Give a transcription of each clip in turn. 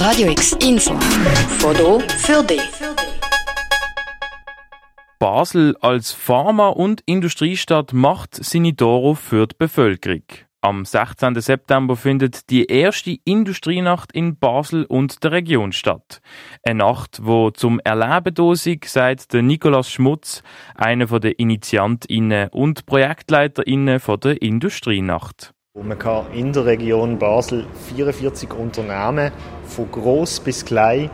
Radio X Info. Foto für dich. Basel als Pharma- und Industriestadt macht seine Tore für die Bevölkerung. Am 16. September findet die erste Industrienacht in Basel und der Region statt. Eine Nacht, wo zum Erleben da sagt der Nikolaus Schmutz, einer der Initiantinnen und Projektleiterinnen der Industrienacht. Man kann in der Region Basel 44 Unternehmen von groß bis klein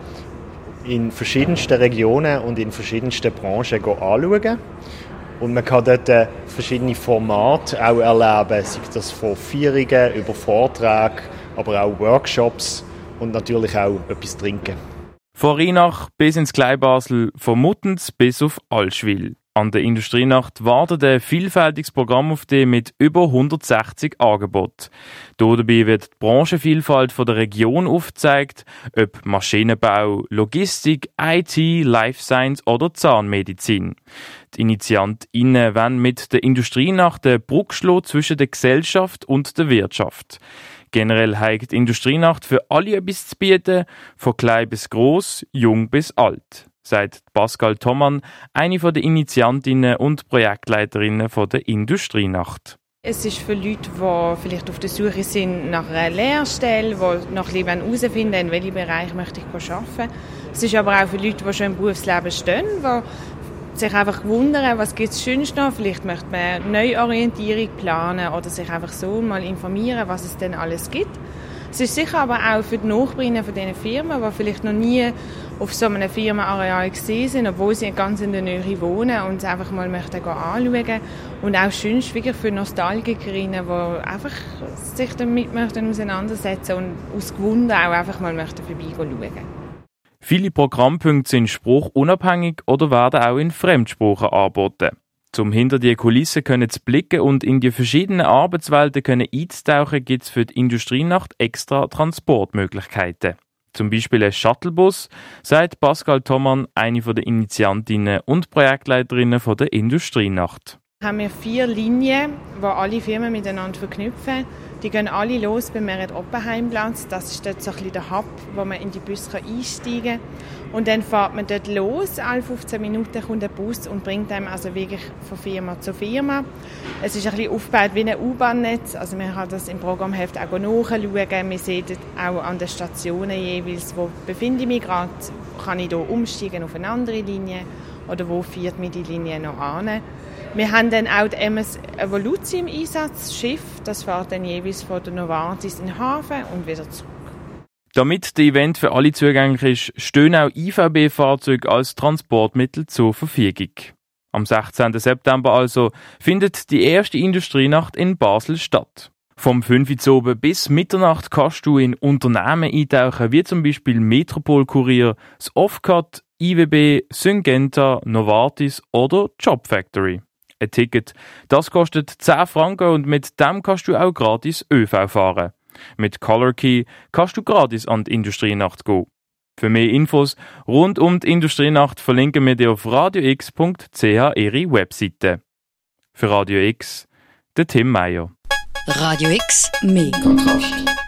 in verschiedensten Regionen und in verschiedensten Branchen anschauen. Und man kann dort äh, verschiedene Formate auch erleben, sei das von Feierungen über Vorträge, aber auch Workshops und natürlich auch etwas trinken. Von Rheinach bis ins Kleinbasel, von Muttens bis auf Allschwil. An der Industrienacht wartet ein vielfältiges Programm auf dich mit über 160 Angeboten. Dabei wird die Branchenvielfalt von der Region aufgezeigt, ob Maschinenbau, Logistik, IT, Life Science oder Zahnmedizin. Die InitiantInnen wollen mit der Industrienacht den Bruch zwischen der Gesellschaft und der Wirtschaft. Generell die Industrienacht für alle etwas zu bieten, von klein bis groß, jung bis alt sagt Pascal Thomann, eine der Initiantinnen und Projektleiterinnen der Industrienacht. Es ist für Leute, die vielleicht auf der Suche sind nach einer Lehrstelle, die nach Leben herausfinden, in welchem Bereich möchte ich arbeiten. Es ist aber auch für Leute, die schon im Berufsleben stehen, die sich einfach wundern, was gibt es sonst noch. Vielleicht möchte man eine Neuorientierung planen oder sich einfach so mal informieren, was es denn alles gibt. Es ist sicher aber auch für die Nachbarinnen von diesen Firmen, die vielleicht noch nie auf so einem Firmenareal gesehen sind, obwohl sie ganz in der Nähe wohnen und es einfach mal möchten anschauen und auch schön wirklich für Nostalgikerinnen, die einfach sich damit möchten auseinandersetzen und aus Gewunder auch einfach mal möchten vorbeischauen. Viele Programmpunkte sind spruchunabhängig oder werden auch in Fremdsprachen angeboten. Zum hinter die Kulissen können zu blicken und in die verschiedenen Arbeitswelten können einzutauchen, gibt es für die Industrienacht extra Transportmöglichkeiten. Zum Beispiel ein Shuttlebus, sagt Pascal Thomann, eine der Initiantinnen und Projektleiterinnen der Industrienacht. Wir haben vier Linien, die alle Firmen miteinander verknüpfen. Die gehen alle los beim Merit Oppenheimplatz. Das ist dort so ein bisschen der Hub, wo man in die Busse einsteigen kann. Und dann fährt man dort los. Alle 15 Minuten kommt der Bus und bringt einem also wirklich von Firma zu Firma. Es ist ein bisschen aufgebaut wie ein U-Bahn-Netz. Also man kann das im Programmheft auch nachschauen. Wir sehen auch an den Stationen jeweils, wo befinde ich mich gerade. Kann ich hier umsteigen auf eine andere Linie oder wo führt mich die Linie noch an? Wir haben dann auch die MS Evolution im Einsatz, Schiff, das fährt dann jeweils von der Novartis in den Hafen und wieder zurück. Damit das Event für alle zugänglich ist, stehen auch IVB-Fahrzeuge als Transportmittel zur Verfügung. Am 16. September also findet die erste Industrienacht in Basel statt. Vom 5 Uhr bis Mitternacht kannst du in Unternehmen eintauchen, wie zum Beispiel Metropol Kurier, das Offcut, IWB, Syngenta, Novartis oder Job Factory ein Ticket. Das kostet 10 Franken und mit dem kannst du auch gratis ÖV fahren. Mit Color Key kannst du gratis an die Industrienacht gehen. Für mehr Infos rund um die Industrienacht verlinken wir dir auf radiox.ch ihre Webseite. Für Radio X, der Tim Meyer. Radio X, mehr Kontrast.